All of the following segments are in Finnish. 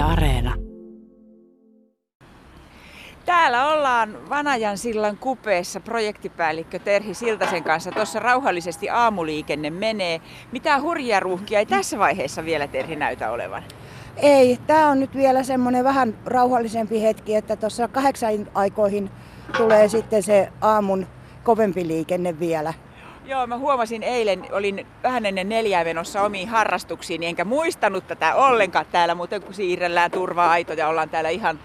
Yle Areena. Täällä ollaan Vanajan sillan kupeessa projektipäällikkö Terhi Siltasen kanssa. Tuossa rauhallisesti aamuliikenne menee. Mitä hurjia ruuhkia ei tässä vaiheessa vielä Terhi näytä olevan? Ei, tämä on nyt vielä semmoinen vähän rauhallisempi hetki, että tuossa kahdeksan aikoihin tulee sitten se aamun kovempi liikenne vielä. Joo, mä huomasin eilen, olin vähän ennen neljää menossa omiin harrastuksiin, enkä muistanut tätä ollenkaan täällä, muuten kun siirrellään turva-aitoja, ollaan täällä ihan,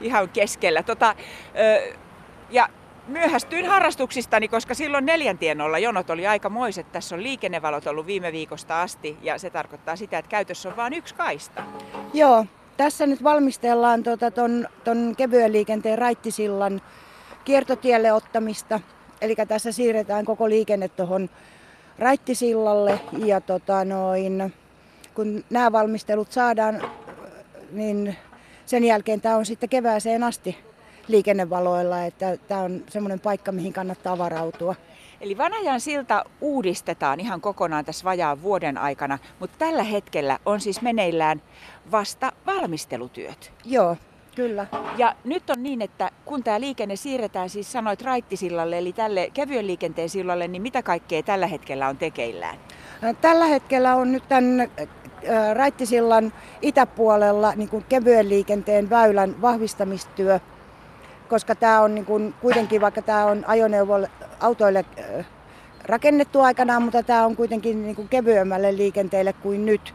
ihan keskellä. Tota, ö, ja myöhästyin harrastuksistani, koska silloin neljän tienolla jonot oli aika moiset. Tässä on liikennevalot ollut viime viikosta asti ja se tarkoittaa sitä, että käytössä on vain yksi kaista. Joo, tässä nyt valmistellaan tuota ton, ton kevyen liikenteen raittisillan kiertotielle ottamista. Eli tässä siirretään koko liikenne tuohon Raittisillalle ja tota noin, kun nämä valmistelut saadaan, niin sen jälkeen tämä on sitten kevääseen asti liikennevaloilla, että tämä on semmoinen paikka, mihin kannattaa varautua. Eli Vanajan silta uudistetaan ihan kokonaan tässä vajaan vuoden aikana, mutta tällä hetkellä on siis meneillään vasta valmistelutyöt. Joo, Kyllä. Ja nyt on niin, että kun tämä liikenne siirretään, siis sanoit raittisillalle, eli tälle kevyen liikenteen sillalle, niin mitä kaikkea tällä hetkellä on tekeillään? Tällä hetkellä on nyt tämän Raittisillan itäpuolella niin kuin kevyen liikenteen väylän vahvistamistyö, koska tämä on niin kuin, kuitenkin, vaikka tämä on ajoneuvoille, autoille rakennettu aikanaan, mutta tämä on kuitenkin niin kuin kevyemmälle liikenteelle kuin nyt.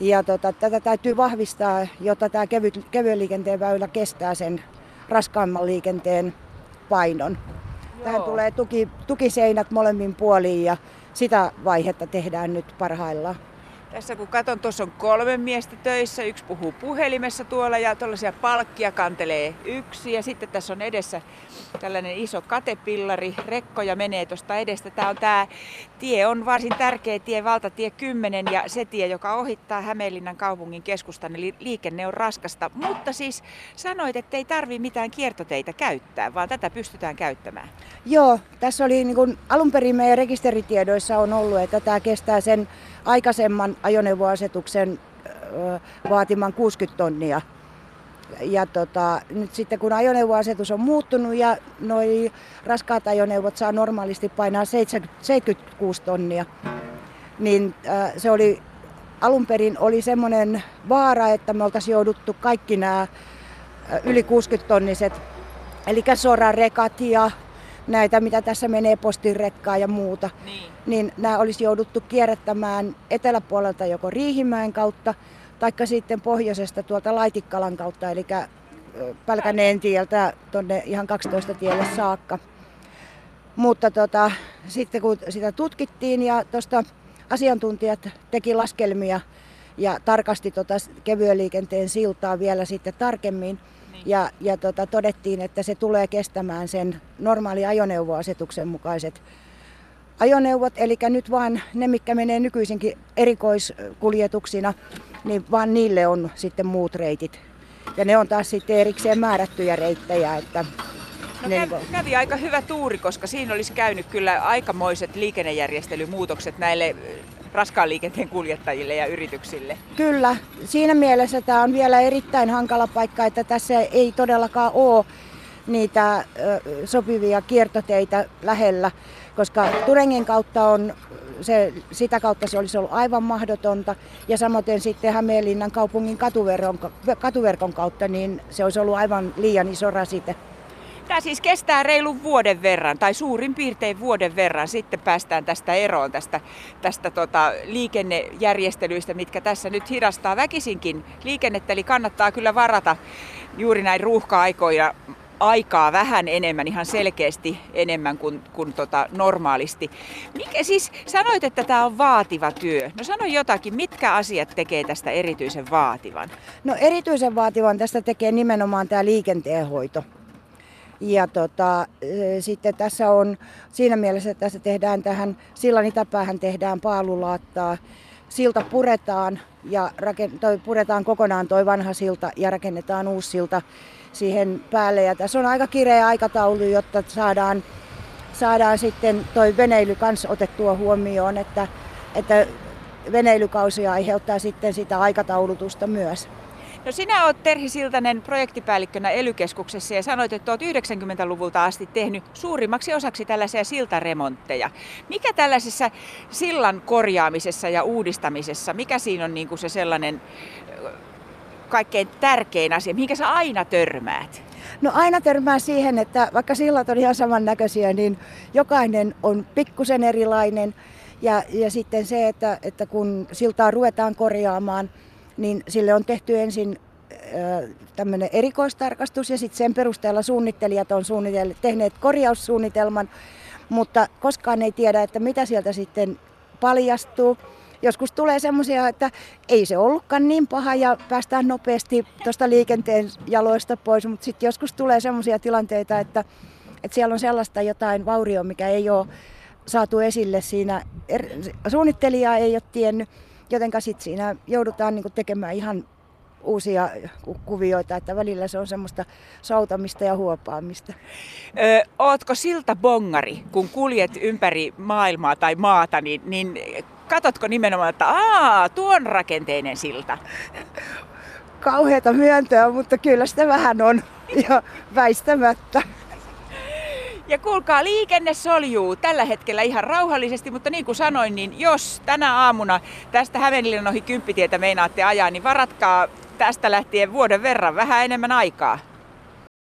Ja tota, tätä täytyy vahvistaa, jotta tämä kevy, kevyen liikenteen väylä kestää sen raskaamman liikenteen painon. Joo. Tähän tulee tuki, tukiseinät molemmin puoliin ja sitä vaihetta tehdään nyt parhaillaan. Tässä kun katson, tuossa on kolme miestä töissä, yksi puhuu puhelimessa tuolla ja tuollaisia palkkia kantelee yksi. Ja sitten tässä on edessä tällainen iso katepillari, rekkoja menee tuosta edestä. Tämä on tämä tie on varsin tärkeä tie, valtatie 10 ja se tie, joka ohittaa Hämeenlinnan kaupungin keskustan, eli liikenne on raskasta. Mutta siis sanoit, että ei tarvi mitään kiertoteitä käyttää, vaan tätä pystytään käyttämään. Joo, tässä oli niin kuin alun perin meidän rekisteritiedoissa on ollut, että tämä kestää sen aikaisemman ajoneuvoasetuksen vaatiman 60 tonnia. Ja tota, nyt sitten kun ajoneuvoasetus on muuttunut ja noi raskaat ajoneuvot saa normaalisti painaa 76 tonnia, niin se oli alun perin oli semmoinen vaara, että me oltaisiin jouduttu kaikki nämä yli 60 tonniset, eli sorarekat ja näitä, mitä tässä menee postirekkaa ja muuta, niin. niin nämä olisi jouduttu kierrättämään eteläpuolelta joko Riihimäen kautta, taikka sitten pohjoisesta tuolta Laitikkalan kautta, eli Pälkäneen tieltä tuonne ihan 12 tielle saakka. Mutta tota, sitten kun sitä tutkittiin ja tuosta asiantuntijat teki laskelmia ja tarkasti tota kevyen liikenteen siltaa vielä sitten tarkemmin, ja, ja tota, todettiin, että se tulee kestämään sen normaali ajoneuvoasetuksen mukaiset ajoneuvot, eli nyt vaan ne, mitkä menee nykyisinkin erikoiskuljetuksina, niin vaan niille on sitten muut reitit. Ja ne on taas sitten erikseen määrättyjä reittejä, että No kävi, niinku- kävi aika hyvä tuuri, koska siinä olisi käynyt kyllä aikamoiset liikennejärjestelymuutokset näille raskaan liikenteen kuljettajille ja yrityksille. Kyllä, siinä mielessä tämä on vielä erittäin hankala paikka, että tässä ei todellakaan ole niitä sopivia kiertoteitä lähellä, koska Turengin kautta on se, sitä kautta se olisi ollut aivan mahdotonta. Ja samoin sitten Hämeenlinnan kaupungin katuverkon, katuverkon kautta, niin se olisi ollut aivan liian iso rasite. Tämä siis kestää reilun vuoden verran, tai suurin piirtein vuoden verran. Sitten päästään tästä eroon, tästä, tästä tota, liikennejärjestelyistä, mitkä tässä nyt hidastaa väkisinkin liikennettä. Eli kannattaa kyllä varata juuri näin ruuhka-aikoina aikaa vähän enemmän, ihan selkeästi enemmän kuin, kuin tota normaalisti. Mikä, siis sanoit, että tämä on vaativa työ. No sano jotakin, mitkä asiat tekee tästä erityisen vaativan? No erityisen vaativan tästä tekee nimenomaan tämä liikenteenhoito. Ja tota, e, sitten tässä on siinä mielessä, että tässä tehdään tähän sillan itäpäähän tehdään paalulaattaa. Silta puretaan ja raken, toi, puretaan kokonaan toi vanha silta ja rakennetaan uusi silta siihen päälle. Ja tässä on aika kireä aikataulu, jotta saadaan, saadaan sitten toi veneily kanssa otettua huomioon, että, että veneilykausi aiheuttaa sitten sitä aikataulutusta myös. No sinä olet Terhi Siltanen projektipäällikkönä ely ja sanoit, että olet 90-luvulta asti tehnyt suurimmaksi osaksi tällaisia siltaremontteja. Mikä tällaisessa sillan korjaamisessa ja uudistamisessa, mikä siinä on niin kuin se sellainen kaikkein tärkein asia, mihinkä sä aina törmäät? No aina törmää siihen, että vaikka sillat on ihan samannäköisiä, niin jokainen on pikkusen erilainen. Ja, ja sitten se, että, että kun siltaa ruvetaan korjaamaan, niin sille on tehty ensin tämmöinen erikoistarkastus ja sitten sen perusteella suunnittelijat on suunnitelleet, tehneet korjaussuunnitelman, mutta koskaan ei tiedä, että mitä sieltä sitten paljastuu. Joskus tulee semmoisia, että ei se ollutkaan niin paha ja päästään nopeasti tuosta liikenteen jaloista pois, mutta sitten joskus tulee semmoisia tilanteita, että, että siellä on sellaista jotain vaurioa, mikä ei ole saatu esille siinä, er, suunnittelija ei ole tiennyt, jotenka sitten siinä joudutaan niin tekemään ihan uusia kuvioita, että välillä se on semmoista soutamista ja huopaamista. Ö, ootko silta bongari, kun kuljet ympäri maailmaa tai maata, niin, niin katotko nimenomaan, että aa, tuon rakenteinen silta? Kauheata myöntöä, mutta kyllä sitä vähän on ja väistämättä. Ja kuulkaa, liikenne soljuu tällä hetkellä ihan rauhallisesti, mutta niin kuin sanoin, niin jos tänä aamuna tästä Hämeenlinnan ohi kymppitietä meinaatte ajaa, niin varatkaa tästä lähtien vuoden verran vähän enemmän aikaa.